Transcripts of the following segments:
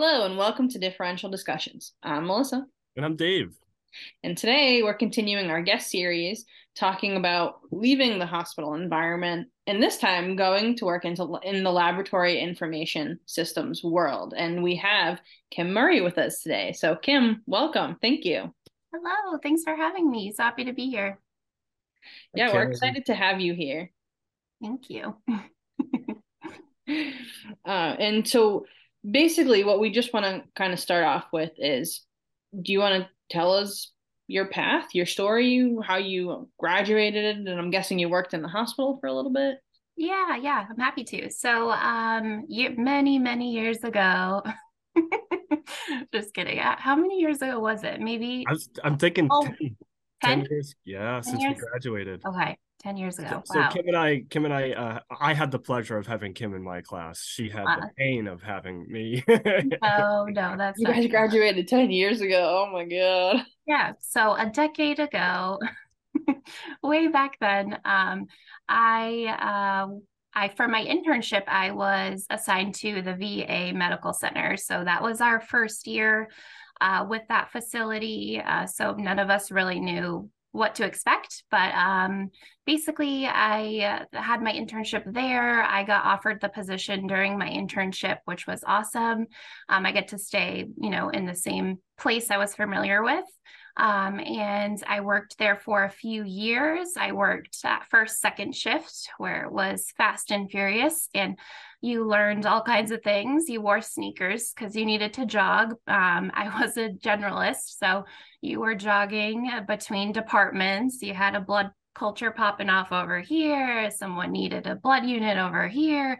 Hello, and welcome to Differential Discussions. I'm Melissa. And I'm Dave. And today we're continuing our guest series talking about leaving the hospital environment and this time going to work into in the laboratory information systems world. And we have Kim Murray with us today. So Kim, welcome. Thank you. Hello. Thanks for having me. So happy to be here. Yeah, we're excited to have you here. Thank you. uh, and so basically what we just want to kind of start off with is do you want to tell us your path, your story, how you graduated, and I'm guessing you worked in the hospital for a little bit. Yeah, yeah, I'm happy to. So, um, many, many years ago, just kidding. Uh, how many years ago was it? Maybe I am thinking oh, 10, 10? 10 years. Yeah, 10 since years? we graduated. Okay. 10 years ago. So, wow. so Kim and I, Kim and I, uh, I had the pleasure of having Kim in my class. She had uh, the pain of having me. oh no, that's you guys graduated 10 years ago. Oh my God. Yeah. So a decade ago, way back then, um, I, uh, I, for my internship, I was assigned to the VA Medical Center. So that was our first year uh, with that facility. Uh, so none of us really knew what to expect. But um, basically, I uh, had my internship there. I got offered the position during my internship, which was awesome. Um, I get to stay, you know, in the same place I was familiar with. Um, and I worked there for a few years. I worked at first, second shift, where it was fast and furious, and you learned all kinds of things. You wore sneakers because you needed to jog. Um, I was a generalist, so you were jogging between departments. You had a blood culture popping off over here. Someone needed a blood unit over here.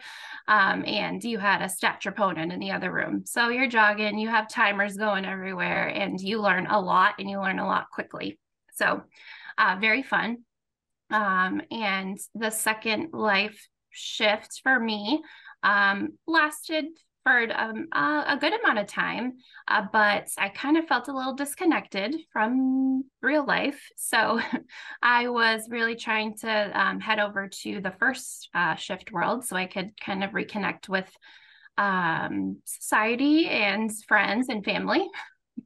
Um, and you had a stat troponin in the other room. So you're jogging, you have timers going everywhere, and you learn a lot and you learn a lot quickly. So uh, very fun. Um, and the second life shift for me um, lasted um, uh, a good amount of time, uh, but I kind of felt a little disconnected from real life. So I was really trying to um, head over to the first uh, shift world so I could kind of reconnect with um, society and friends and family.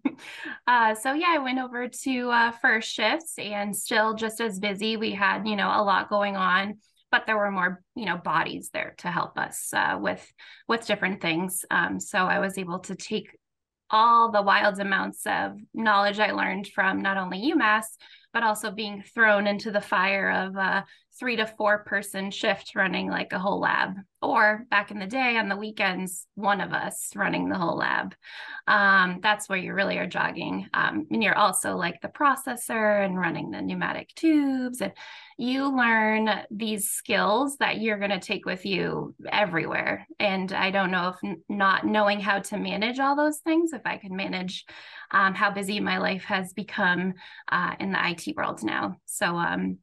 uh, so yeah, I went over to uh, first shifts and still just as busy. We had, you know, a lot going on but there were more you know bodies there to help us uh, with with different things. Um, so i was able to take all the wild amounts of knowledge i learned from not only umass but also being thrown into the fire of a three to four person shift running like a whole lab. Or back in the day on the weekends one of us running the whole lab. Um, that's where you really are jogging. Um, and you're also like the processor and running the pneumatic tubes. And you learn these skills that you're going to take with you everywhere. And i don't know if not knowing how to manage all those things if i can manage um, how busy my life has become uh, in the IT world now. So, um,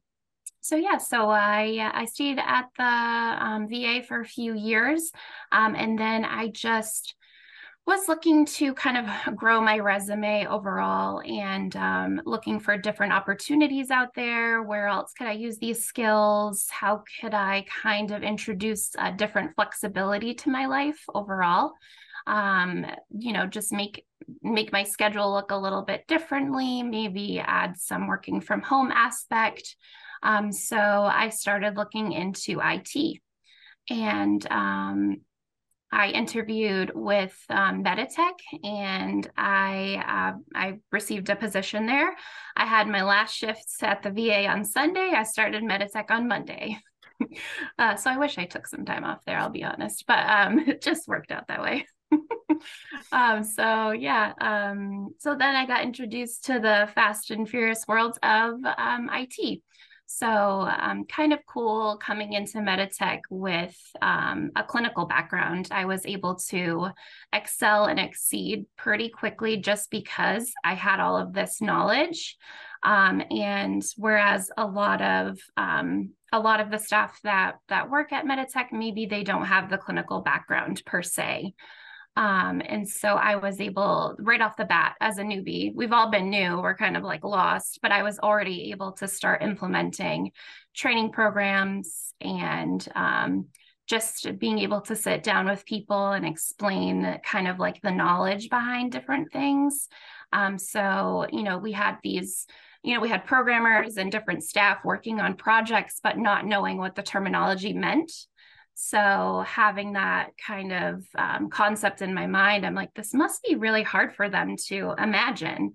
so yeah, so I I stayed at the um, VA for a few years, um, and then I just was looking to kind of grow my resume overall and um, looking for different opportunities out there. Where else could I use these skills? How could I kind of introduce a different flexibility to my life overall? um, you know, just make make my schedule look a little bit differently, maybe add some working from home aspect. Um, so I started looking into IT and um, I interviewed with um, Meditech and I uh, I received a position there. I had my last shifts at the VA on Sunday. I started Meditech on Monday. uh, so I wish I took some time off there, I'll be honest, but um, it just worked out that way. um, so yeah, um, so then I got introduced to the fast and furious world of um, IT. So um, kind of cool coming into Meditech with um, a clinical background. I was able to excel and exceed pretty quickly just because I had all of this knowledge. Um, and whereas a lot of um, a lot of the staff that that work at Meditech, maybe they don't have the clinical background per se. Um, and so I was able right off the bat as a newbie, we've all been new, we're kind of like lost, but I was already able to start implementing training programs and um, just being able to sit down with people and explain kind of like the knowledge behind different things. Um, so, you know, we had these, you know, we had programmers and different staff working on projects, but not knowing what the terminology meant. So, having that kind of um, concept in my mind, I'm like, this must be really hard for them to imagine.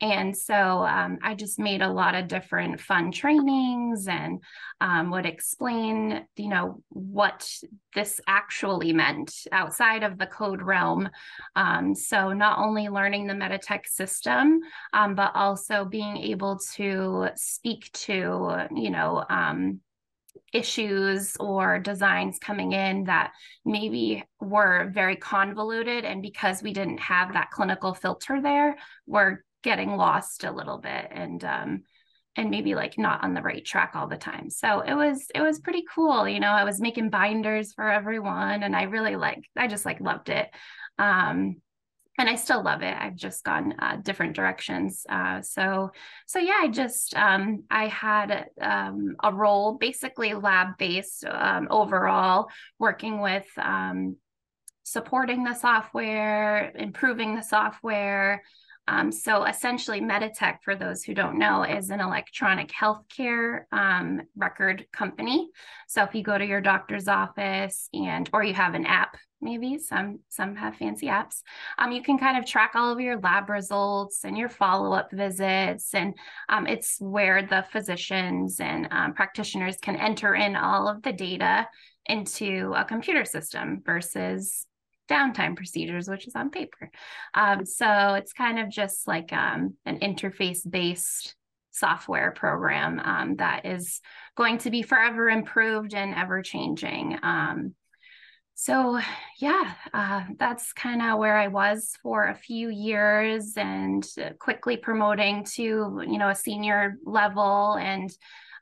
And so um, I just made a lot of different fun trainings and um, would explain, you know, what this actually meant outside of the code realm. Um, so not only learning the Meditech system, um, but also being able to speak to, you know, um, issues or designs coming in that maybe were very convoluted and because we didn't have that clinical filter there we're getting lost a little bit and um and maybe like not on the right track all the time. So it was it was pretty cool, you know. I was making binders for everyone and I really like I just like loved it. Um and I still love it. I've just gone uh, different directions. Uh, so, so yeah, I just um, I had um, a role, basically lab based um, overall, working with um, supporting the software, improving the software, um, so essentially, Meditech, for those who don't know, is an electronic healthcare um, record company. So if you go to your doctor's office and or you have an app, maybe some some have fancy apps, um, you can kind of track all of your lab results and your follow up visits, and um, it's where the physicians and um, practitioners can enter in all of the data into a computer system versus downtime procedures, which is on paper. Um, so it's kind of just like um, an interface based software program um, that is going to be forever improved and ever changing. So yeah, uh, that's kind of where I was for a few years and quickly promoting to, you know, a senior level and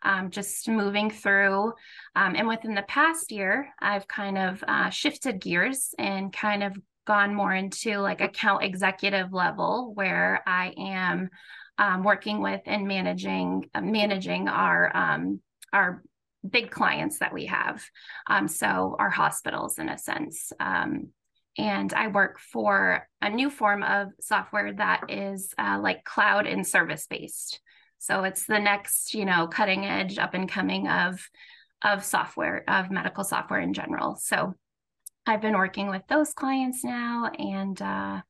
um, just moving through. Um, and within the past year, I've kind of uh, shifted gears and kind of gone more into like account executive level where I am um, working with and managing uh, managing our um, our big clients that we have. Um, so our hospitals in a sense. Um, and I work for a new form of software that is uh, like cloud and service based. So it's the next, you know, cutting edge up and coming of of software, of medical software in general. So I've been working with those clients now and uh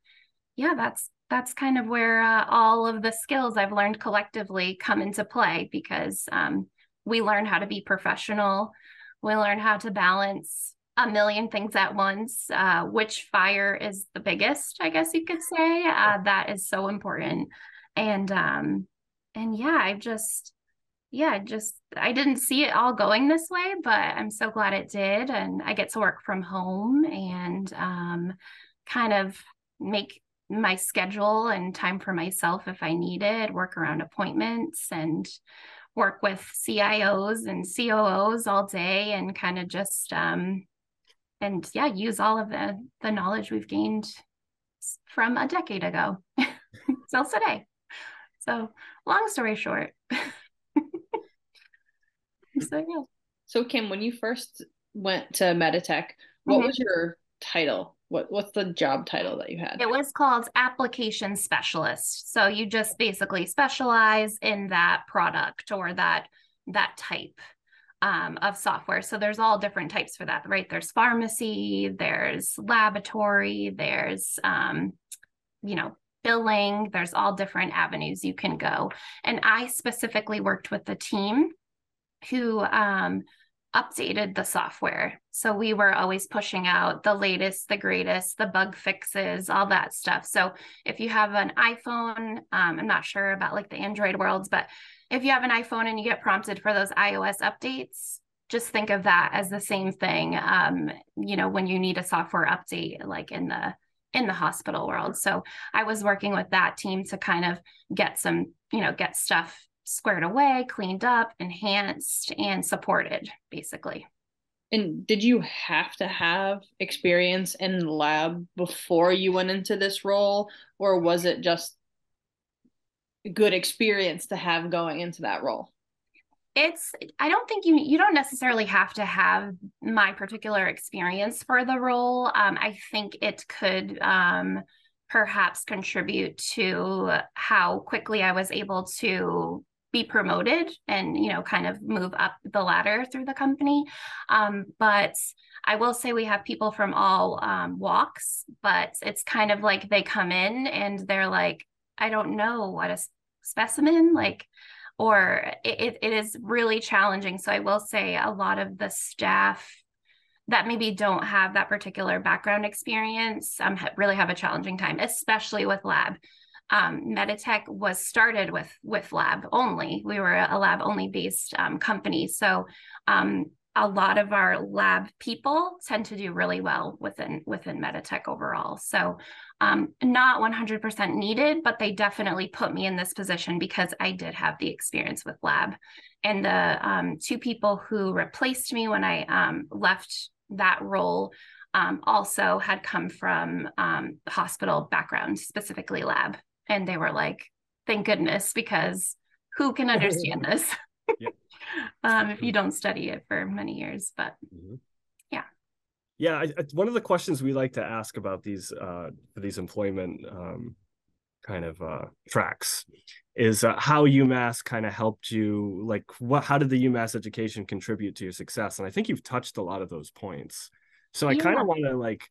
yeah, that's that's kind of where uh, all of the skills I've learned collectively come into play because um, we learn how to be professional. We learn how to balance a million things at once. Uh, which fire is the biggest, I guess you could say. Uh, that is so important. And um, and yeah, I just yeah, just I didn't see it all going this way, but I'm so glad it did. And I get to work from home and um, kind of make my schedule and time for myself if I need it, work around appointments and work with CIOs and COOs all day and kind of just um, and yeah, use all of the the knowledge we've gained from a decade ago till today. So, long story short. so, yeah. So, Kim, when you first went to Meditech, what mm-hmm. was your title? What what's the job title that you had? It was called application specialist. So you just basically specialize in that product or that that type um, of software. So there's all different types for that, right? There's pharmacy, there's laboratory, there's um, you know billing. There's all different avenues you can go. And I specifically worked with the team who um, updated the software. So we were always pushing out the latest, the greatest, the bug fixes, all that stuff. So if you have an iPhone, um, I'm not sure about like the Android worlds, but if you have an iPhone and you get prompted for those iOS updates, just think of that as the same thing. Um, you know, when you need a software update, like in the in the hospital world. So I was working with that team to kind of get some, you know, get stuff squared away, cleaned up, enhanced, and supported, basically. And did you have to have experience in lab before you went into this role, or was it just a good experience to have going into that role? it's i don't think you you don't necessarily have to have my particular experience for the role um, i think it could um, perhaps contribute to how quickly i was able to be promoted and you know kind of move up the ladder through the company um, but i will say we have people from all um, walks but it's kind of like they come in and they're like i don't know what a specimen like or it, it is really challenging. So I will say a lot of the staff that maybe don't have that particular background experience um, really have a challenging time, especially with lab. Um, Meditech was started with with lab only. We were a lab only based um, company, so um, a lot of our lab people tend to do really well within within Meditech overall. So um, not 100% needed, but they definitely put me in this position because I did have the experience with lab. And the um, two people who replaced me when I um, left that role um, also had come from um, hospital background, specifically lab. And they were like, thank goodness, because who can understand this? um, if you don't study it for many years. But mm-hmm. yeah. Yeah, I, I, one of the questions we like to ask about these uh, these employment um, kind of uh, tracks is uh, how UMass kind of helped you. Like, what? How did the UMass education contribute to your success? And I think you've touched a lot of those points. So I yeah. kind of want to like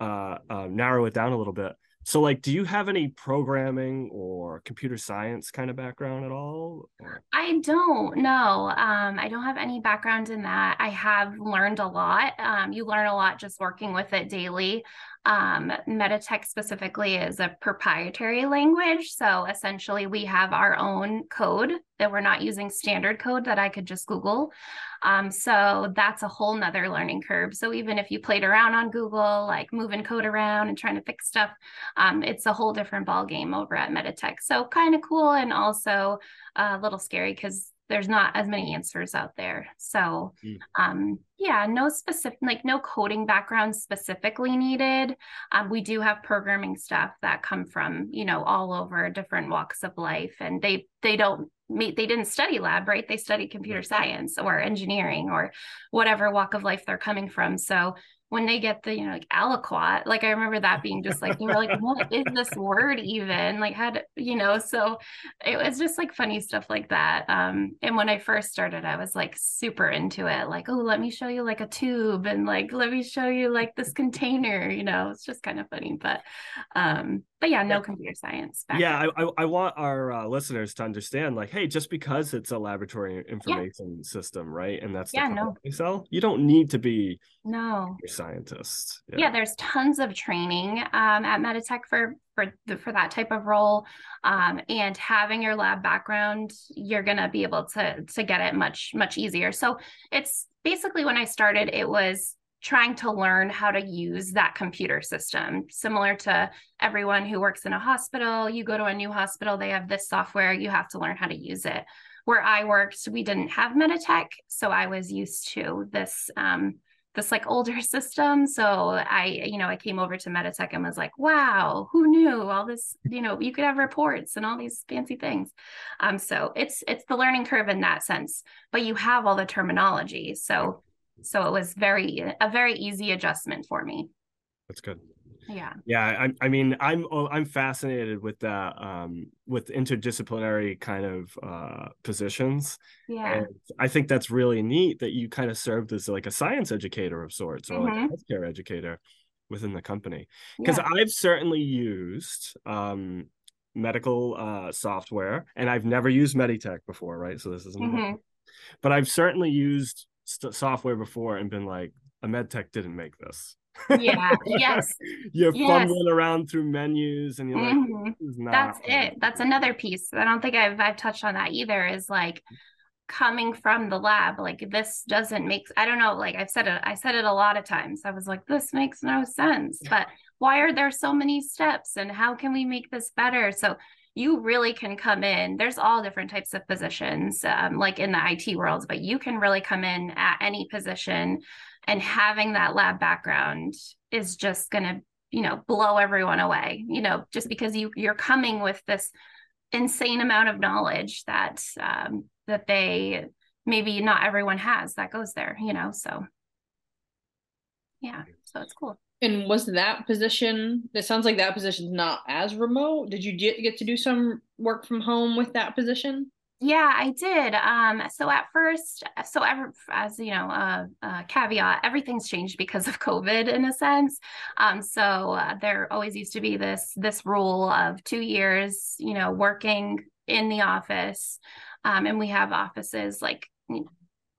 uh, uh, narrow it down a little bit. So, like, do you have any programming or computer science kind of background at all? I don't know. Um, I don't have any background in that. I have learned a lot. Um, you learn a lot just working with it daily. Um, Meditech specifically is a proprietary language. So essentially, we have our own code that we're not using standard code that I could just Google. Um, so that's a whole nother learning curve. So even if you played around on Google, like moving code around and trying to fix stuff, um, it's a whole different ball game over at Meditech. So kind of cool and also a little scary because there's not as many answers out there. So, mm. um, yeah, no specific, like no coding background specifically needed. Um, we do have programming stuff that come from, you know, all over different walks of life, and they they don't they didn't study lab, right? They studied computer science or engineering or whatever walk of life they're coming from. So when they get the you know like aliquot like i remember that being just like you were like what is this word even like had you know so it was just like funny stuff like that um and when i first started i was like super into it like oh let me show you like a tube and like let me show you like this container you know it's just kind of funny but um but yeah, no computer science. Yeah, I, I want our uh, listeners to understand, like, hey, just because it's a laboratory information yeah. system, right, and that's yeah, no, cell, you don't need to be no a scientist. Yeah. yeah. there's tons of training um, at Meditech for for the, for that type of role, um, and having your lab background, you're gonna be able to to get it much much easier. So it's basically when I started, it was trying to learn how to use that computer system. Similar to everyone who works in a hospital you go to a new hospital they have this software you have to learn how to use it. Where i worked we didn't have meditech so i was used to this um, this like older system. So i you know i came over to meditech and was like wow who knew all this you know you could have reports and all these fancy things. Um so it's it's the learning curve in that sense but you have all the terminology. So so it was very a very easy adjustment for me. That's good. Yeah. Yeah i, I mean i'm oh, i'm fascinated with that um with interdisciplinary kind of uh positions. Yeah. And i think that's really neat that you kind of served as like a science educator of sorts or mm-hmm. like a healthcare educator within the company. Because yeah. i've certainly used um medical uh software and i've never used meditech before right? So this isn't mm-hmm. but i've certainly used st- software before and been like, a med tech didn't make this. Yeah. yes. you're yes. fumbling around through menus and you're mm-hmm. like, that's it. That's another piece. I don't think I've I've touched on that either. Is like coming from the lab, like this doesn't make. I don't know. Like I've said it. I said it a lot of times. I was like, this makes no sense. But why are there so many steps? And how can we make this better? So you really can come in. There's all different types of positions, um, like in the IT world, but you can really come in at any position. And having that lab background is just going to, you know, blow everyone away, you know, just because you you're coming with this insane amount of knowledge that um, that they maybe not everyone has that goes there, you know. So yeah, so it's cool. And was that position? It sounds like that position's not as remote. Did you get get to do some work from home with that position? Yeah, I did. Um, so at first, so ever as you know, uh, uh, caveat, everything's changed because of COVID in a sense. Um, so uh, there always used to be this this rule of two years, you know, working in the office, um, and we have offices like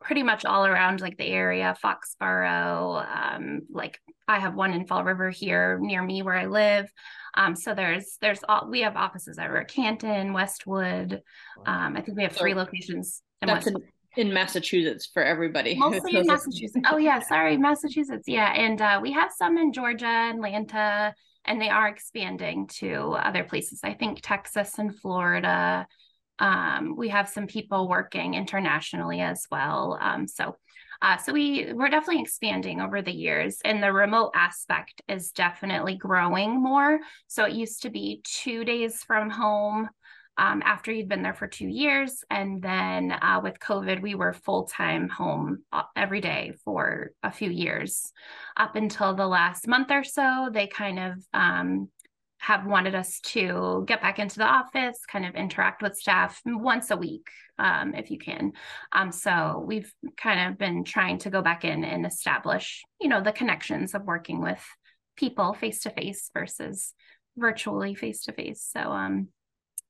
pretty much all around like the area, Foxborough, um, like I have one in Fall River here near me where I live. Um, so there's there's all we have offices everywhere, Canton, Westwood. Um, I think we have three locations. In that's in, in, Massachusetts for everybody. Mostly in Massachusetts. oh yeah, sorry, Massachusetts. Yeah, and uh, we have some in Georgia, Atlanta, and they are expanding to other places. I think Texas and Florida. Um, we have some people working internationally as well. Um, so uh, so we we're definitely expanding over the years, and the remote aspect is definitely growing more. So it used to be two days from home. Um, after you'd been there for two years. And then uh, with COVID, we were full time home uh, every day for a few years. Up until the last month or so, they kind of um, have wanted us to get back into the office, kind of interact with staff once a week, um, if you can. Um, so we've kind of been trying to go back in and establish, you know, the connections of working with people face to face versus virtually face to face. So, um,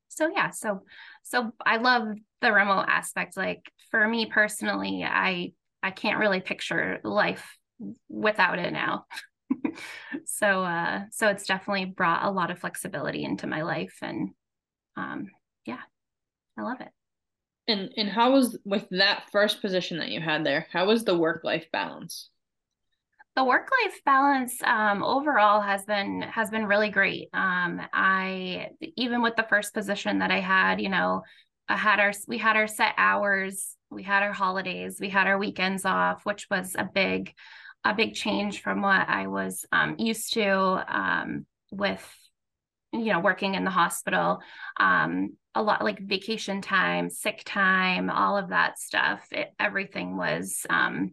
so yeah, so so I love the remote aspect. Like for me personally, I I can't really picture life without it now. so uh so it's definitely brought a lot of flexibility into my life and um yeah i love it. And and how was with that first position that you had there how was the work life balance? The work life balance um, overall has been has been really great. Um, i even with the first position that i had you know i had our we had our set hours we had our holidays we had our weekends off which was a big a big change from what I was um, used to um, with, you know, working in the hospital. Um, a lot like vacation time, sick time, all of that stuff. It, everything was um,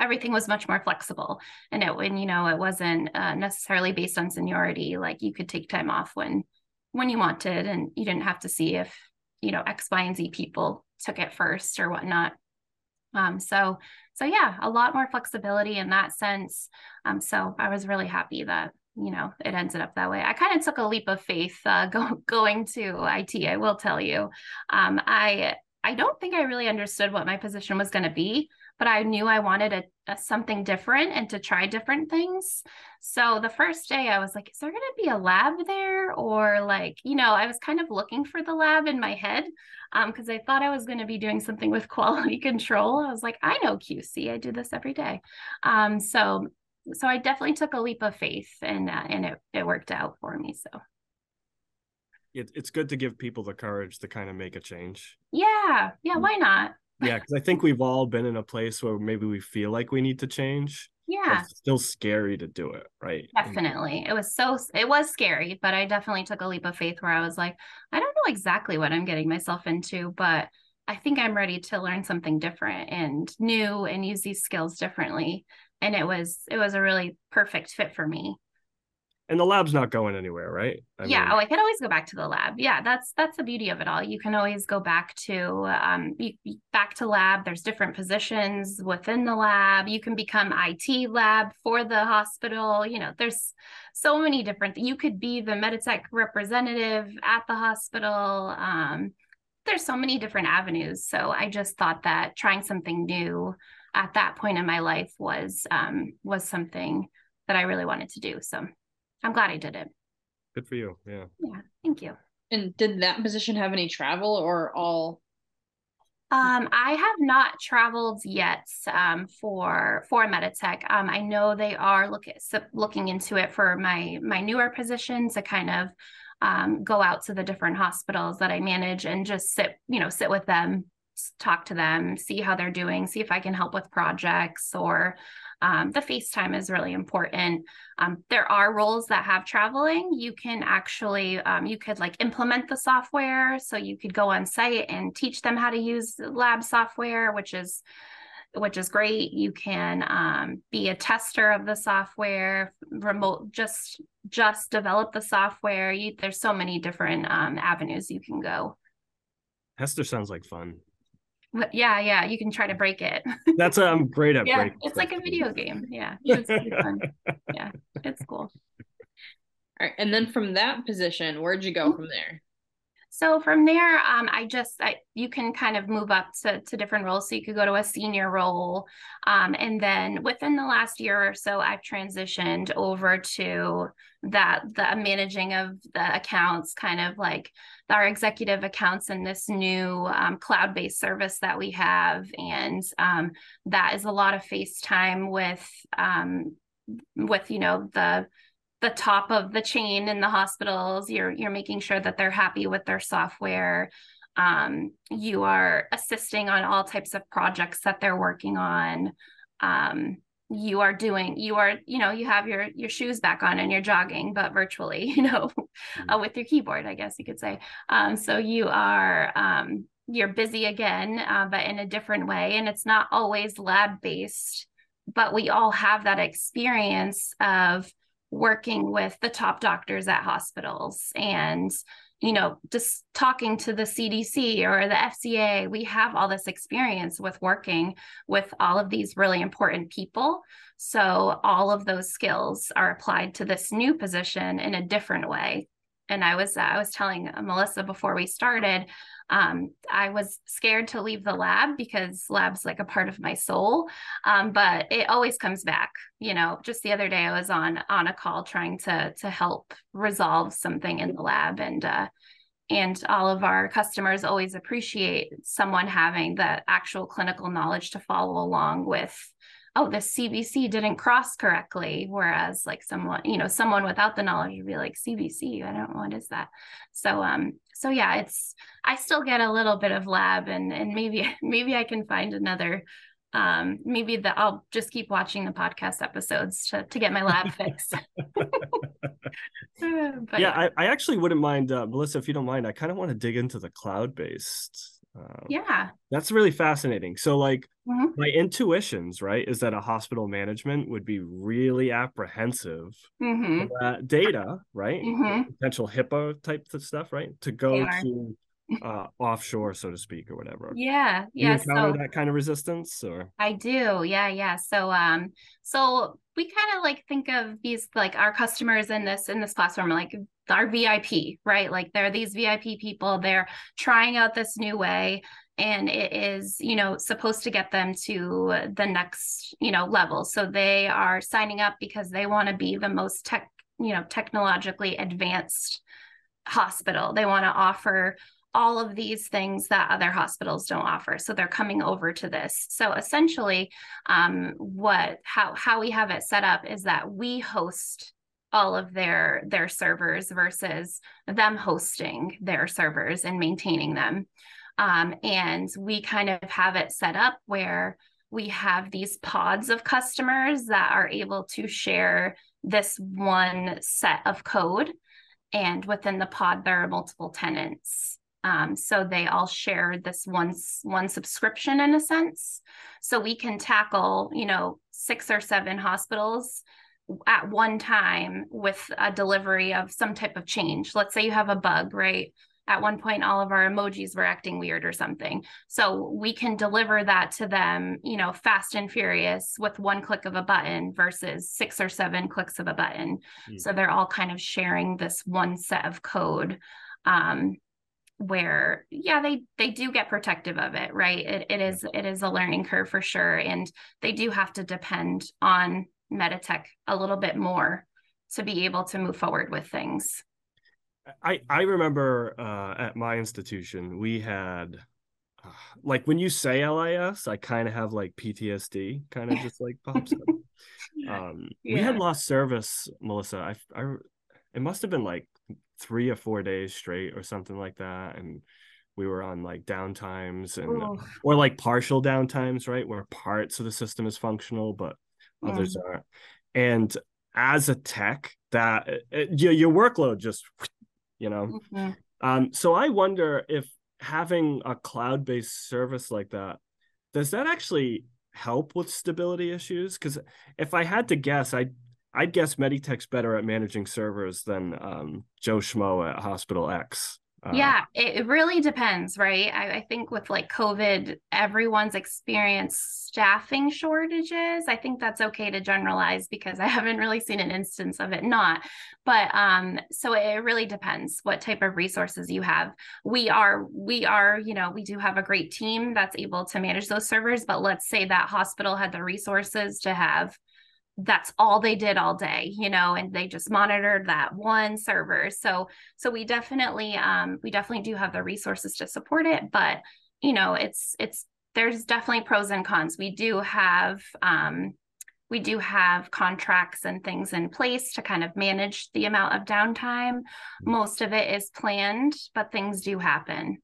everything was much more flexible, and it when you know it wasn't uh, necessarily based on seniority. Like you could take time off when when you wanted, and you didn't have to see if you know X, Y, and Z people took it first or whatnot. Um, so so yeah, a lot more flexibility in that sense. Um, so I was really happy that you know it ended up that way. I kind of took a leap of faith uh, go, going to IT. I will tell you, um, I I don't think I really understood what my position was going to be but I knew I wanted a, a, something different and to try different things. So the first day I was like, is there going to be a lab there? Or like, you know, I was kind of looking for the lab in my head because um, I thought I was going to be doing something with quality control. I was like, I know QC, I do this every day. Um, so so I definitely took a leap of faith and uh, and it, it worked out for me. So it, it's good to give people the courage to kind of make a change. Yeah. Yeah. Mm. Why not? Yeah because i think we've all been in a place where maybe we feel like we need to change yeah. it's still scary to do it right? Definitely. It was so it was scary but i definitely took a leap of faith where i was like i don't know exactly what i'm getting myself into but i think i'm ready to learn something different and new and use these skills differently. And it was it was a really perfect fit for me and the lab's not going anywhere right? I yeah mean... oh i could always go back to the lab. Yeah that's that's the beauty of it all. You can always go back to um you, back to lab. There's different positions within the lab. You can become it lab for the hospital. You know there's so many different you could be the meditech representative at the hospital. Um there's so many different avenues. So i just thought that trying something new at that point in my life was um was something that i really wanted to do so I'm glad I did it. Good for you. Yeah. Yeah. Thank you. And did that position have any travel or all? Um, I have not traveled yet um, for for Meditech. Um, I know they are looking looking into it for my my newer position to kind of um, go out to the different hospitals that I manage and just sit you know sit with them, talk to them, see how they're doing, see if I can help with projects or um, the FaceTime is really important. Um, there are roles that have traveling. You can actually, um, you could like implement the software. So you could go on site and teach them how to use lab software, which is which is great. You can um, be a tester of the software, remote, just just develop the software. You, there's so many different um, avenues you can go. Hester sounds like fun. But yeah, yeah, you can try to break it. That's I'm um, great at. yeah, it's like a video game. Yeah, it's yeah, it's cool. All right, and then from that position, where'd you go mm-hmm. from there? So from there, um, I just I, you can kind of move up to, to different roles. So you could go to a senior role, um, and then within the last year or so, I've transitioned over to that the managing of the accounts, kind of like our executive accounts in this new um, cloud-based service that we have, and um, that is a lot of FaceTime with um, with you know the the top of the chain in the hospitals. You're you're making sure that they're happy with their software. Um, you are assisting on all types of projects that they're working on. Um, you are doing you are you know you have your your shoes back on and you're jogging but virtually you know mm-hmm. uh, with your keyboard i guess you could say. Um, so you are um, you're busy again uh, but in a different way. And it's not always lab based but we all have that experience of working with the top doctors at hospitals and you know just talking to the CDC or the FCA we have all this experience with working with all of these really important people. So all of those skills are applied to this new position in a different way. And I was uh, I was telling Melissa before we started um, I was scared to leave the lab because lab's like a part of my soul. Um, but it always comes back. You know, just the other day I was on on a call trying to to help resolve something in the lab and uh, and all of our customers always appreciate someone having the actual clinical knowledge to follow along with oh the cbc didn't cross correctly whereas like someone you know someone without the knowledge would be like cbc i don't know what is that so um so yeah it's i still get a little bit of lab and and maybe maybe i can find another um maybe that i'll just keep watching the podcast episodes to, to get my lab fix yeah, yeah. I, I actually wouldn't mind uh, melissa if you don't mind i kind of want to dig into the cloud based um, yeah. That's really fascinating. So, like, mm-hmm. my intuitions, right, is that a hospital management would be really apprehensive mm-hmm. that data, right, mm-hmm. potential HIPAA type of stuff, right, to go to uh, offshore, so to speak, or whatever. Yeah, yeah. So, that kind of resistance, or I do. Yeah, yeah. So, um, so we kind of like think of these like our customers in this in this platform like our VIP, right? Like they're these VIP people. They're trying out this new way, and it is you know supposed to get them to the next you know level. So they are signing up because they want to be the most tech you know technologically advanced hospital. They want to offer all of these things that other hospitals don't offer. So they're coming over to this. So essentially, um, what how how we have it set up is that we host all of their their servers versus them hosting their servers and maintaining them. Um, and we kind of have it set up where we have these pods of customers that are able to share this one set of code. And within the pod, there are multiple tenants. Um, so they all share this one one subscription in a sense. So we can tackle, you know, six or seven hospitals at one time with a delivery of some type of change. Let's say you have a bug, right? At one point, all of our emojis were acting weird or something. So we can deliver that to them, you know, fast and furious with one click of a button versus six or seven clicks of a button. Mm. So they're all kind of sharing this one set of code. Um, where yeah they they do get protective of it right? It, it is it is a learning curve for sure and they do have to depend on meditech a little bit more to be able to move forward with things. I i remember uh, at my institution we had uh, like when you say lis i kind of have like ptsd kind of just like pops up. Um yeah. we had lost service melissa. I i it must have been like three or four days straight or something like that and we were on like downtimes and or like partial downtimes right where parts of the system is functional but others aren't. And as a tech, that it, your, your workload just, you know. Mm-hmm. Um, so I wonder if having a cloud-based service like that does that actually help with stability issues? Because if I had to guess, I I'd guess Meditech's better at managing servers than um, Joe Schmo at Hospital X. Uh, yeah, it, really depends, right? I, I, think with like COVID, everyone's experienced staffing shortages. I think that's okay to generalize because I haven't really seen an instance of it not. But um, so it really depends what type of resources you have. We are, we are, you know, we do have a great team that's able to manage those servers. But let's say that hospital had the resources to have that's all they did all day you know and they just monitored that one server. So so we definitely um we definitely do have the resources to support it but you know it's it's there's definitely pros and cons. We do have um we do have contracts and things in place to kind of manage the amount of downtime. Mm-hmm. most of it is planned but things do happen.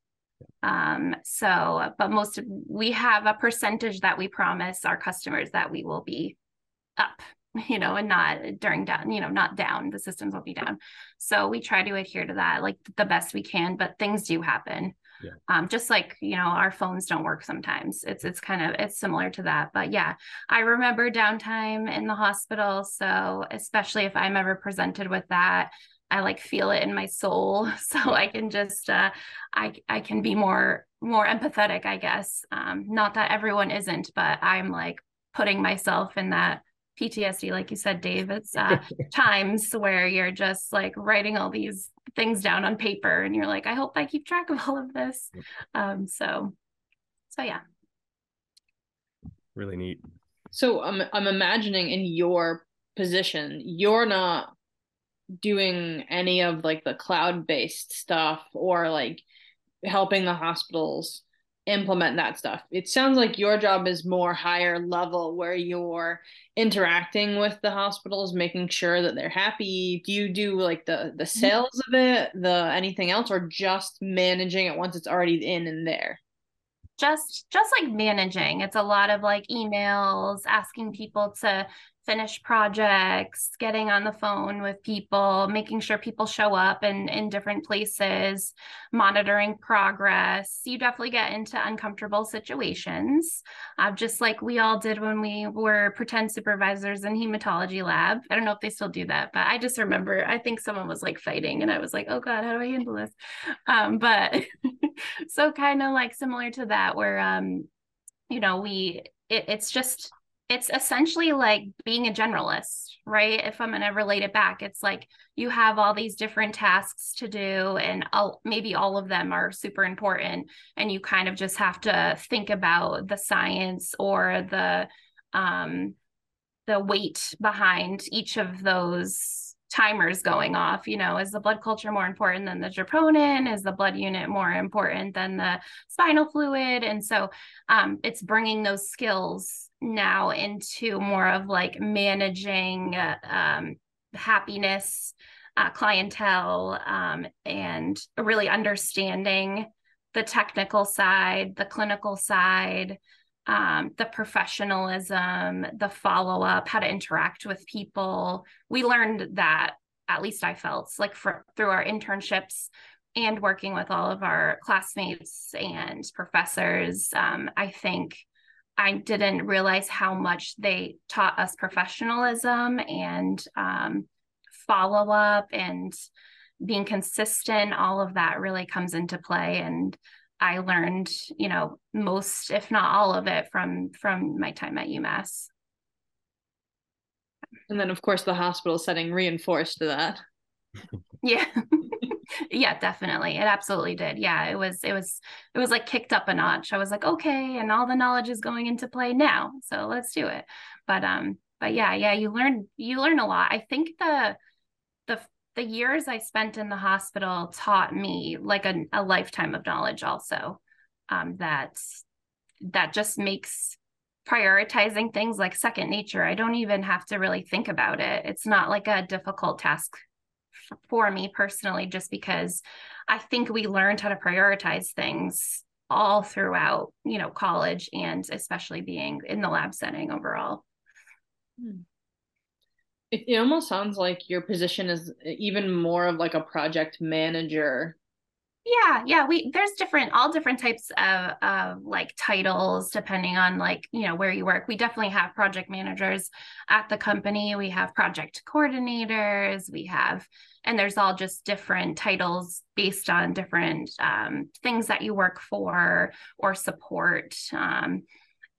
Um so but most of we have a percentage that we promise our customers that we will be up you know and not during down you know not down the systems will be down. So we try to adhere to that like the best we can but things do happen. Yeah. um just like you know our phones don't work sometimes. It's it's kind of it's similar to that but yeah i remember downtime in the hospital so especially if i'm ever presented with that i like feel it in my soul. So i can just uh i i can be more more empathetic i guess. Um not that everyone isn't but i'm like putting myself in that PTSD, like you said, Dave. It's uh, times where you're just like writing all these things down on paper, and you're like, I hope I keep track of all of this. Um, so, so yeah, really neat. So I'm I'm imagining in your position, you're not doing any of like the cloud based stuff or like helping the hospitals implement that stuff. It sounds like your job is more higher level where you're interacting with the hospitals, making sure that they're happy. Do you do like the the mm-hmm. sales of it, the anything else or just managing it once it's already in and there? Just just like managing. It's a lot of like emails, asking people to finish projects, getting on the phone with people, making sure people show up in, in different places, monitoring progress. You definitely get into uncomfortable situations, uh, just like we all did when we were pretend supervisors in hematology lab. I don't know if they still do that, but I just remember I think someone was like fighting and I was like, oh God, how do I handle this? Um, but so kind of like similar to that where um, you know, we it, it's just it's essentially like being a generalist, right? If I'm going to relate it back, it's like you have all these different tasks to do, and maybe all of them are super important. And you kind of just have to think about the science or the, um, the weight behind each of those timers going off you know is the blood culture more important than the troponin is the blood unit more important than the spinal fluid and so um, it's bringing those skills now into more of like managing uh, um, happiness, uh, clientele, um, and really understanding the technical side, the clinical side, um, the professionalism, the follow up, how to interact with people. We learned that, at least I felt, like for, through our internships and working with all of our classmates and professors. Um, I think I didn't realize how much they taught us professionalism and um, follow up and being consistent. All of that really comes into play, and I learned, you know, most, if not all of it, from from my time at UMass. And then, of course, the hospital setting reinforced that. yeah. Yeah definitely. It absolutely did. Yeah it was it was it was like kicked up a notch. I was like okay and all the knowledge is going into play now so let's do it. But um but yeah yeah you learn you learn a lot. I think the the the years i spent in the hospital taught me like a, a lifetime of knowledge also um that that just makes prioritizing things like second nature. I don't even have to really think about it. It's not like a difficult task for me personally, just because I think we learned how to prioritize things all throughout, you know, college and especially being in the lab setting overall. Hmm. It, it almost sounds like your position is even more of like a project manager yeah yeah we there's different all different types of of like titles depending on like you know where you work. We definitely have project managers at the company. We have project coordinators. We have and there's all just different titles based on different um, things that you work for or support um,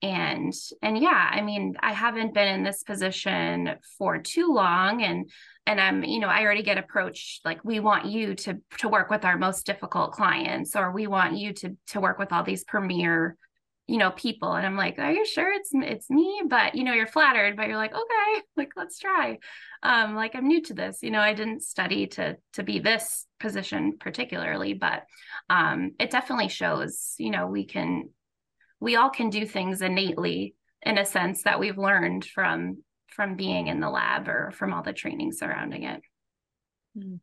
and and yeah i mean i haven't been in this position for too long and and i'm you know i already get approached like we want you to to work with our most difficult clients or we want you to to work with all these premier you know people. And i'm like are you sure it's it's me? But you know you're flattered but you're like okay like let's try. Um like i'm new to this you know i didn't study to to be this position particularly but um it definitely shows you know we can we all can do things innately in a sense that we've learned from from being in the lab or from all the training surrounding it hmm.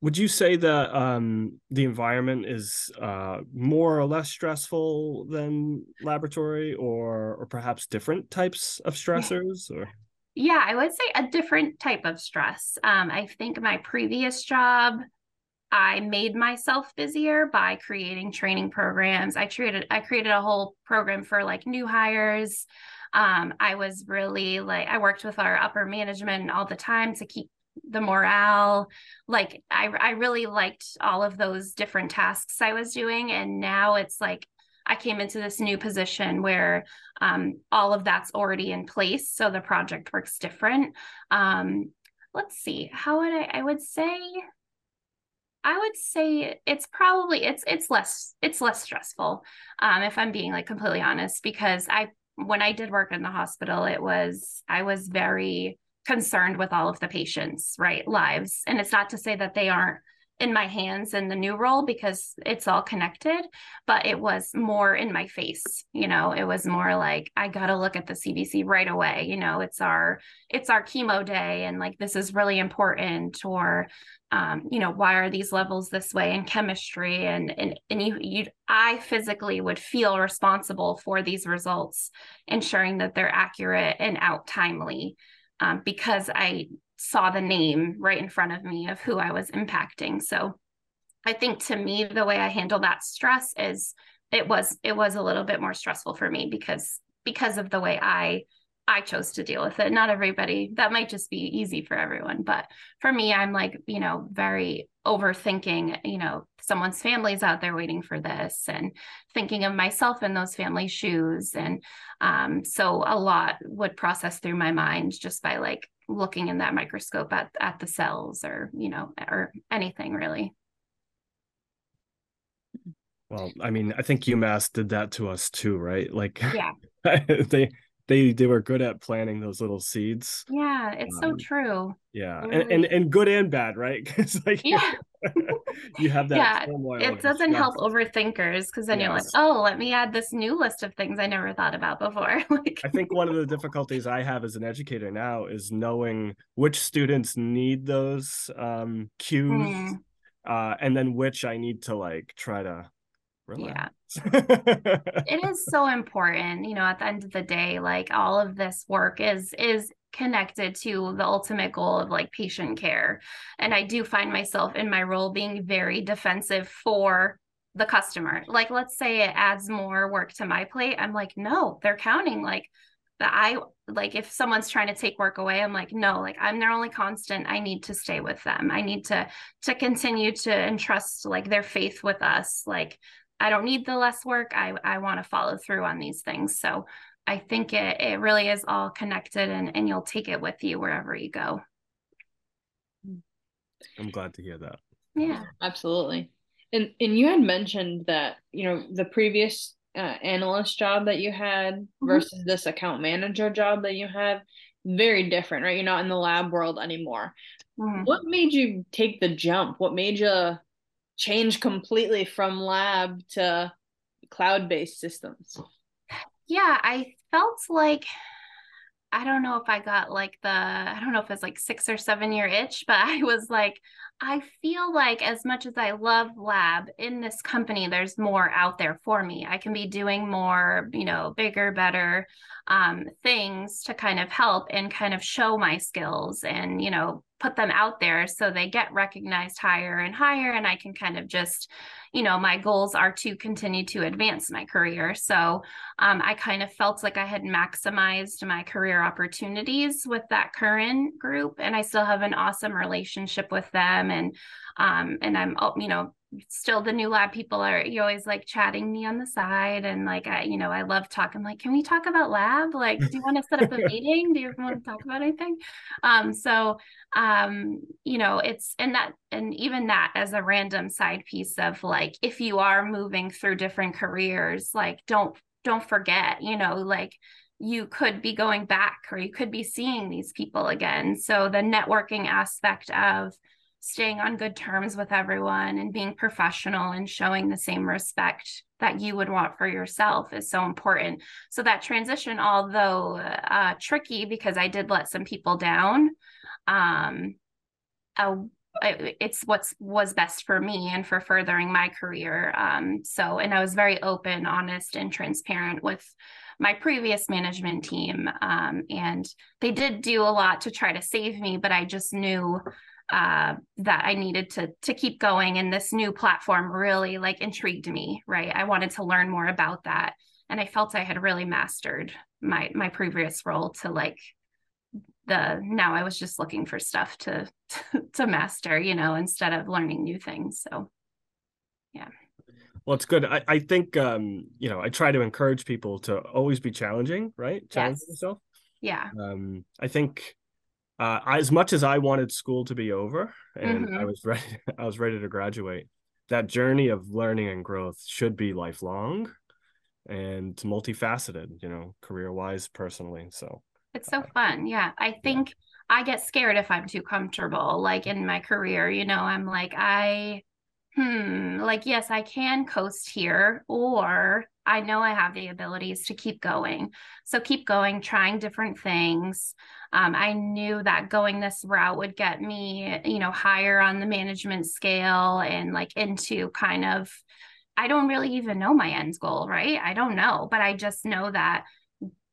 would you say that um, the environment is uh, more or less stressful than laboratory or or perhaps different types of stressors or yeah i would say a different type of stress um, i think my previous job I made myself busier by creating training programs. I created I created a whole program for like new hires. Um, I was really like I worked with our upper management all the time to keep the morale. Like I I really liked all of those different tasks I was doing, and now it's like I came into this new position where um, all of that's already in place, so the project works different. Um, let's see, how would I? I would say I would say it's probably it's it's less it's less stressful um, if I'm being like completely honest because I when I did work in the hospital it was I was very concerned with all of the patients right lives. And it's not to say that they aren't in my hands in the new role because it's all connected but it was more in my face you know? It was more like i got to look at the cbc right away you know? It's our it's our chemo day and like this is really important or um, you know why are these levels this way in chemistry? And and and you, you i physically would feel responsible for these results ensuring that they're accurate and out timely um, because i saw the name right in front of me of who I was impacting. So I think to me, the way I handle that stress is it was it was a little bit more stressful for me because because of the way I I chose to deal with it. Not everybody that might just be easy for everyone, but for me, I'm like, you know, very overthinking, you know, someone's family's out there waiting for this and thinking of myself in those family shoes. And um, so a lot would process through my mind just by like looking in that microscope at at the cells or you know or anything really well i mean i think umass did that to us too right like yeah they they they were good at planting those little seeds yeah it's um, so true yeah really... and, and and good and bad right because like yeah you have that yeah it doesn't help overthinkers because then yes. you're like oh let me add this new list of things i never thought about before like i think one of the difficulties i have as an educator now is knowing which students need those um cues mm. uh and then which i need to like try to Relax. Yeah. it is so important, you know, at the end of the day, like all of this work is is connected to the ultimate goal of like patient care. And I do find myself in my role being very defensive for the customer. Like let's say it adds more work to my plate. I'm like, no, they're counting like that I like if someone's trying to take work away, I'm like, no, like I'm their only constant. I need to stay with them. I need to to continue to entrust like their faith with us. Like I don't need the less work. I, I want to follow through on these things. So I think it, it really is all connected and, and you'll take it with you wherever you go. I'm glad to hear that. Yeah, absolutely. And and you had mentioned that you know the previous uh, analyst job that you had mm-hmm. versus this account manager job that you have very different, right? You're not in the lab world anymore. Mm-hmm. What made you take the jump? What made you change completely from lab to cloud based systems? Yeah, I felt like I don't know if I got like the I don't know if it's like six or seven year itch, but I was like, I feel like as much as I love lab in this company, there's more out there for me. I can be doing more, you know, bigger, better um, things to kind of help and kind of show my skills and, you know, put them out there so they get recognized higher and higher. And I can kind of just, you know, my goals are to continue to advance my career. So um, I kind of felt like I had maximized my career opportunities with that current group. And I still have an awesome relationship with them. And um, and I'm, oh, you know, still the new lab people are you always like chatting me on the side and like I you know I love talking like can we talk about lab? Like do you want to set up a meeting? Do you want to talk about anything? Um so um you know it's and that and even that as a random side piece of like if you are moving through different careers like don't don't forget you know like you could be going back or you could be seeing these people again. So the networking aspect of staying on good terms with everyone and being professional and showing the same respect that you would want for yourself is so important. So that transition, although uh, tricky because I did let some people down, um, uh, it's what's was best for me and for furthering my career. Um, so, and I was very open, honest, and transparent with my previous management team, um, and they did do a lot to try to save me, but I just knew uh, that I needed to to keep going. And this new platform really like intrigued me. Right, I wanted to learn more about that, and I felt I had really mastered my my previous role to like the now I was just looking for stuff to to, to master, you know, instead of learning new things. So, yeah. Well, it's good. I, I think um, you know, I try to encourage people to always be challenging, right? Challenge yes. yourself. Yeah. Um, I think uh, as much as I wanted school to be over and mm-hmm. I was ready, I was ready to graduate. That journey of learning and growth should be lifelong and multifaceted, you know, career wise, personally. So it's so uh, fun. Yeah. I think yeah. I get scared if I'm too comfortable, like in my career. You know, I'm like, I, hmm, like, yes, I can coast here, or I know I have the abilities to keep going. So keep going, trying different things. Um, I knew that going this route would get me, you know, higher on the management scale and like into kind of, I don't really even know my end goal, right? I don't know, but I just know that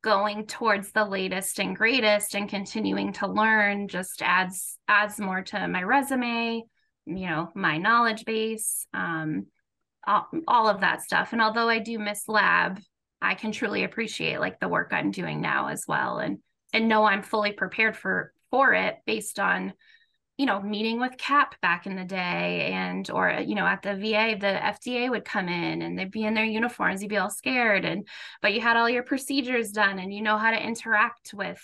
going towards the latest and greatest and continuing to learn just adds adds more to my resume you know my knowledge base um all, all of that stuff. And although i do miss lab i can truly appreciate like the work i'm doing now as well. And and know i'm fully prepared for for it based on you know meeting with cap back in the day and or you know at the va the fda would come in and they'd be in their uniforms you'd be all scared. And but you had all your procedures done and you know how to interact with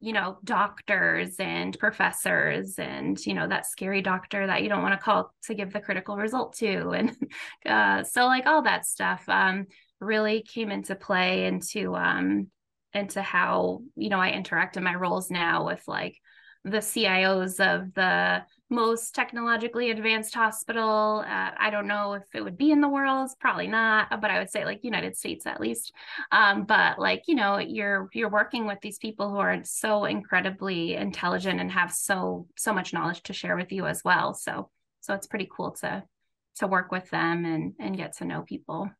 you know doctors and professors and you know that scary doctor that you don't want to call to give the critical result to and uh, so like all that stuff um, really came into play into um into how you know i interact in my roles now with like the cios of the most technologically advanced hospital. Uh, I don't know if it would be in the world, probably not, but I would say like United States at least. Um, but like you know, you're you're working with these people who are so incredibly intelligent and have so so much knowledge to share with you as well. So so it's pretty cool to to work with them and and get to know people.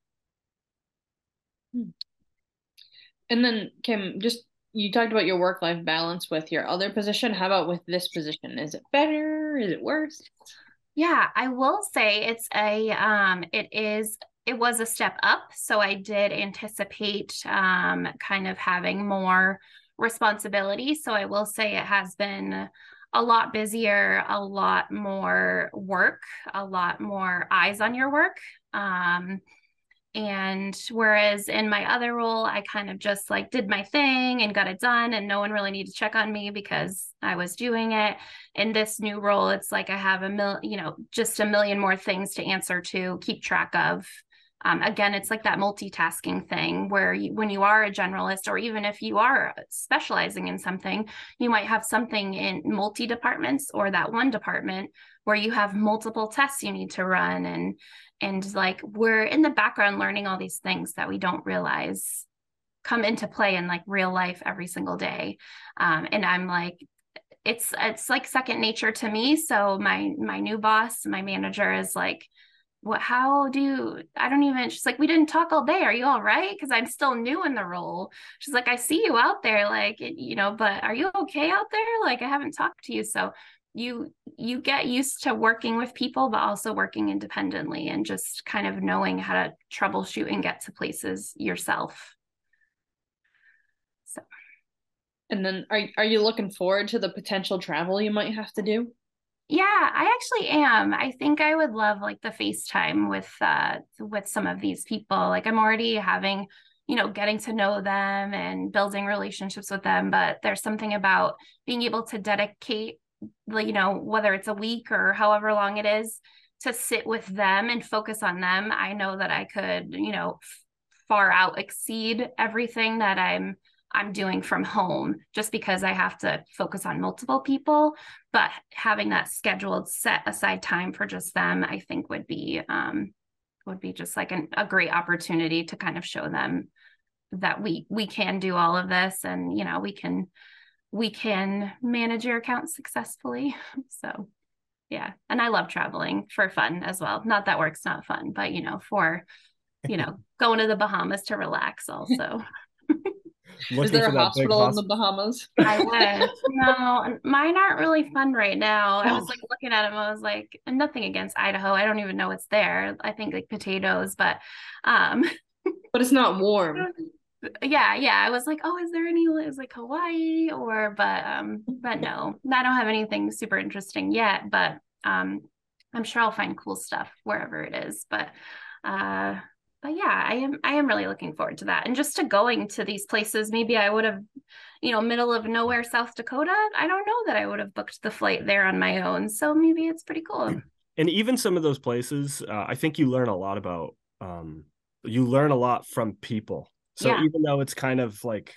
Hmm. And then Kim, just you talked about your work life balance with your other position. How about with this position? Is it better? Is it worse? Yeah, I will say it's a um it is it was a step up. So I did anticipate um kind of having more responsibility. So I will say it has been a lot busier, a lot more work, a lot more eyes on your work. Um and whereas in my other role, I kind of just like did my thing and got it done, and no one really needed to check on me because I was doing it. In this new role, it's like I have a mil, you know, just a million more things to answer to, keep track of. Um, again, it's like that multitasking thing where you, when you are a generalist, or even if you are specializing in something, you might have something in multi departments or that one department where you have multiple tests you need to run and and like we're in the background learning all these things that we don't realize come into play in like real life every single day. Um, and i'm like it's it's like second nature to me. So my my new boss my manager is like what how do you i don't even she's like we didn't talk all day. Are you all right? Because i'm still new in the role. She's like i see you out there like you know but are you okay out there? Like i haven't talked to you. So you you get used to working with people but also working independently and just kind of knowing how to troubleshoot and get to places yourself. So and then are are you looking forward to the potential travel you might have to do yeah, I actually am. I think I would love like the FaceTime with uh with some of these people. Like I'm already having, you know, getting to know them and building relationships with them, but there's something about being able to dedicate you know, whether it's a week or however long it is to sit with them and focus on them. I know that I could, you know, far out exceed everything that I'm I'm doing from home just because I have to focus on multiple people. But having that scheduled set aside time for just them, I think would be um, would be just like an, a great opportunity to kind of show them that we we can do all of this and you know we can we can manage your account successfully. So yeah. And I love traveling for fun as well. Not that work's not fun, but you know, for you know, going to the Bahamas to relax also. Is there a hospital in the Bahamas? I wish. no, mine aren't really fun right now. I was like looking at them. I was like, and nothing against Idaho. I don't even know what's there. I think like potatoes, but um but it's not warm. Yeah, yeah. I was like, oh, is there any it was like Hawaii or but um but no. I don't have anything super interesting yet, but um I'm sure I'll find cool stuff wherever it is. But uh but yeah, I am I am really looking forward to that. And just to going to these places, maybe I would have, you know, middle of nowhere, South Dakota. I don't know that I would have booked the flight there on my own. So maybe it's pretty cool. And even some of those places, uh, I think you learn a lot about. Um, you learn a lot from people. So yeah. even though it's kind of like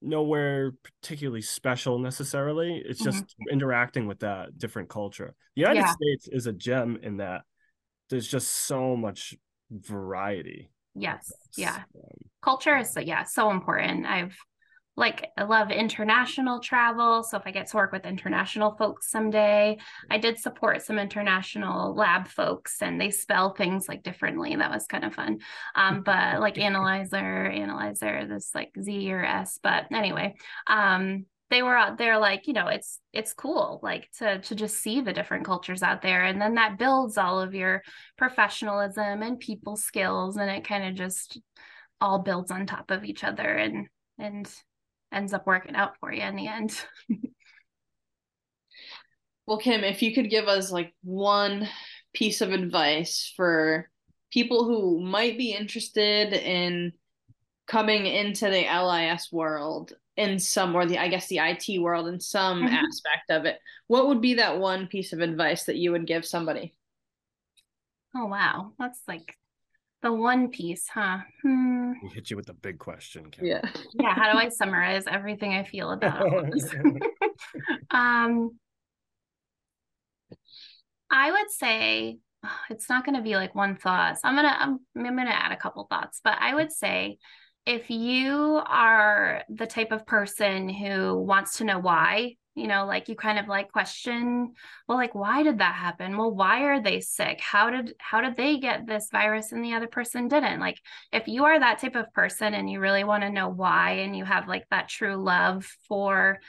nowhere particularly special necessarily, it's just mm-hmm. interacting with that different culture. The United yeah. States is a gem in that there's just so much variety. Yes. Yeah. Um, Culture is so yeah, so important. I've like I love international travel. So if I get to work with international folks someday, I did support some international lab folks and they spell things like differently. That was kind of fun. Um, but like analyzer, analyzer, this like Z or S. But anyway, um, they were out there like you know it's it's cool like to to just see the different cultures out there. And then that builds all of your professionalism and people skills and it kind of just all builds on top of each other and and ends up working out for you in the end. Well kim if you could give us like one piece of advice for people who might be interested in coming into the LIS world in some or the i guess the it world in some mm-hmm. aspect of it. What would be that one piece of advice that you would give somebody? Oh wow. That's like the one piece huh? Hmm. we hit you with the big question Kim. yeah. Yeah how do i summarize everything i feel about um i would say it's not going to be like one thought so i'm gonna I'm, I'm gonna add a couple thoughts but i would say if you are the type of person who wants to know why, you know, like you kind of like question, well, like why did that happen? Well, why are they sick? How did how did they get this virus and the other person didn't? Like if you are that type of person and you really want to know why and you have like that true love for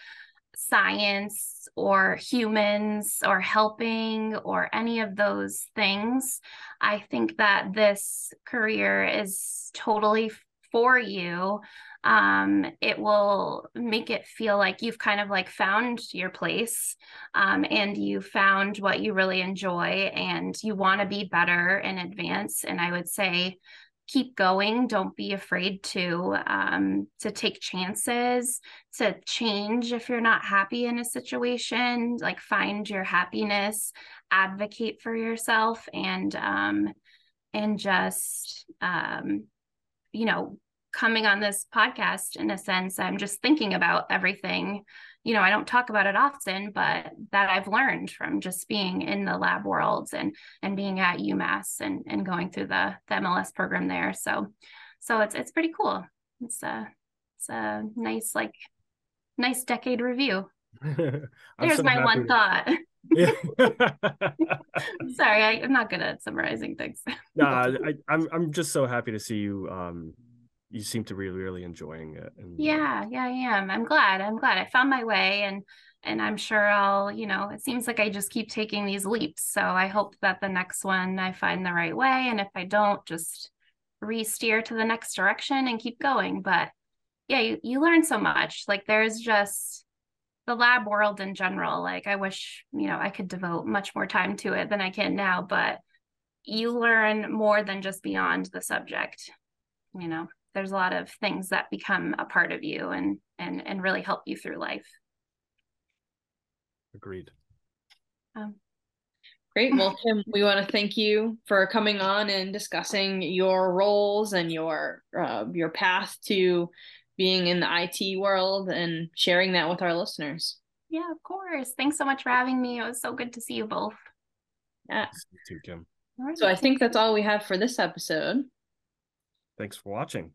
science or humans or helping or any of those things, I think that this career is totally for you um, it will make it feel like you've kind of like found your place um, and you found what you really enjoy and you want to be better in advance. And i would say keep going. Don't be afraid to um, to take chances to change if you're not happy in a situation. Like find your happiness advocate for yourself and um, and just um, you know coming on this podcast in a sense i'm just thinking about everything. You know i don't talk about it often but that i've learned from just being in the lab worlds and and being at umass and and going through the the mls program there. So so it's it's pretty cool. It's a it's a nice like nice decade review. There's so my one to... thought. yeah. Sorry, I, am not good at summarizing things. nah, I, I'm I'm just so happy to see you. Um, you seem to be really really enjoying it. And, yeah, yeah, I am. I'm glad. I'm glad I found my way, and and I'm sure I'll. You know, it seems like I just keep taking these leaps. So I hope that the next one I find the right way, and if I don't, just re-steer to the next direction and keep going. But yeah, you, you learn so much. Like there's just the lab world in general. Like I wish, you know, I could devote much more time to it than I can now, but you learn more than just beyond the subject. You know, there's a lot of things that become a part of you and and and really help you through life. Agreed. Um, Great. Well, Kim, we want to thank you for coming on and discussing your roles and your uh, your path to being in the IT world and sharing that with our listeners. Yeah, of course. Thanks so much for having me. It was so good to see you both. Yeah. You too, Kim. So I think that's all we have for this episode. Thanks for watching.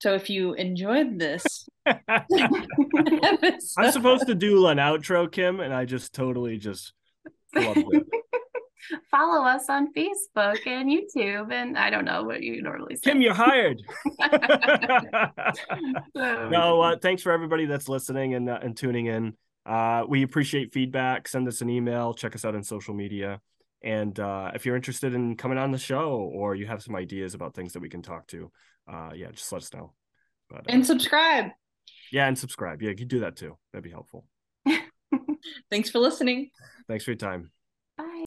So if you enjoyed this, I'm supposed to do an outro, Kim, and I just totally just loved it. Follow us on Facebook and YouTube. And I don't know what you normally say. Kim, you're hired. no, uh, thanks for everybody that's listening and, uh, and tuning in. Uh, we appreciate feedback. Send us an email. Check us out on social media. And uh, if you're interested in coming on the show or you have some ideas about things that we can talk to, uh, yeah, just let us know. But, and uh, subscribe. Yeah, and subscribe. Yeah, you can do that too. That'd be helpful. Thanks for listening. Thanks for your time.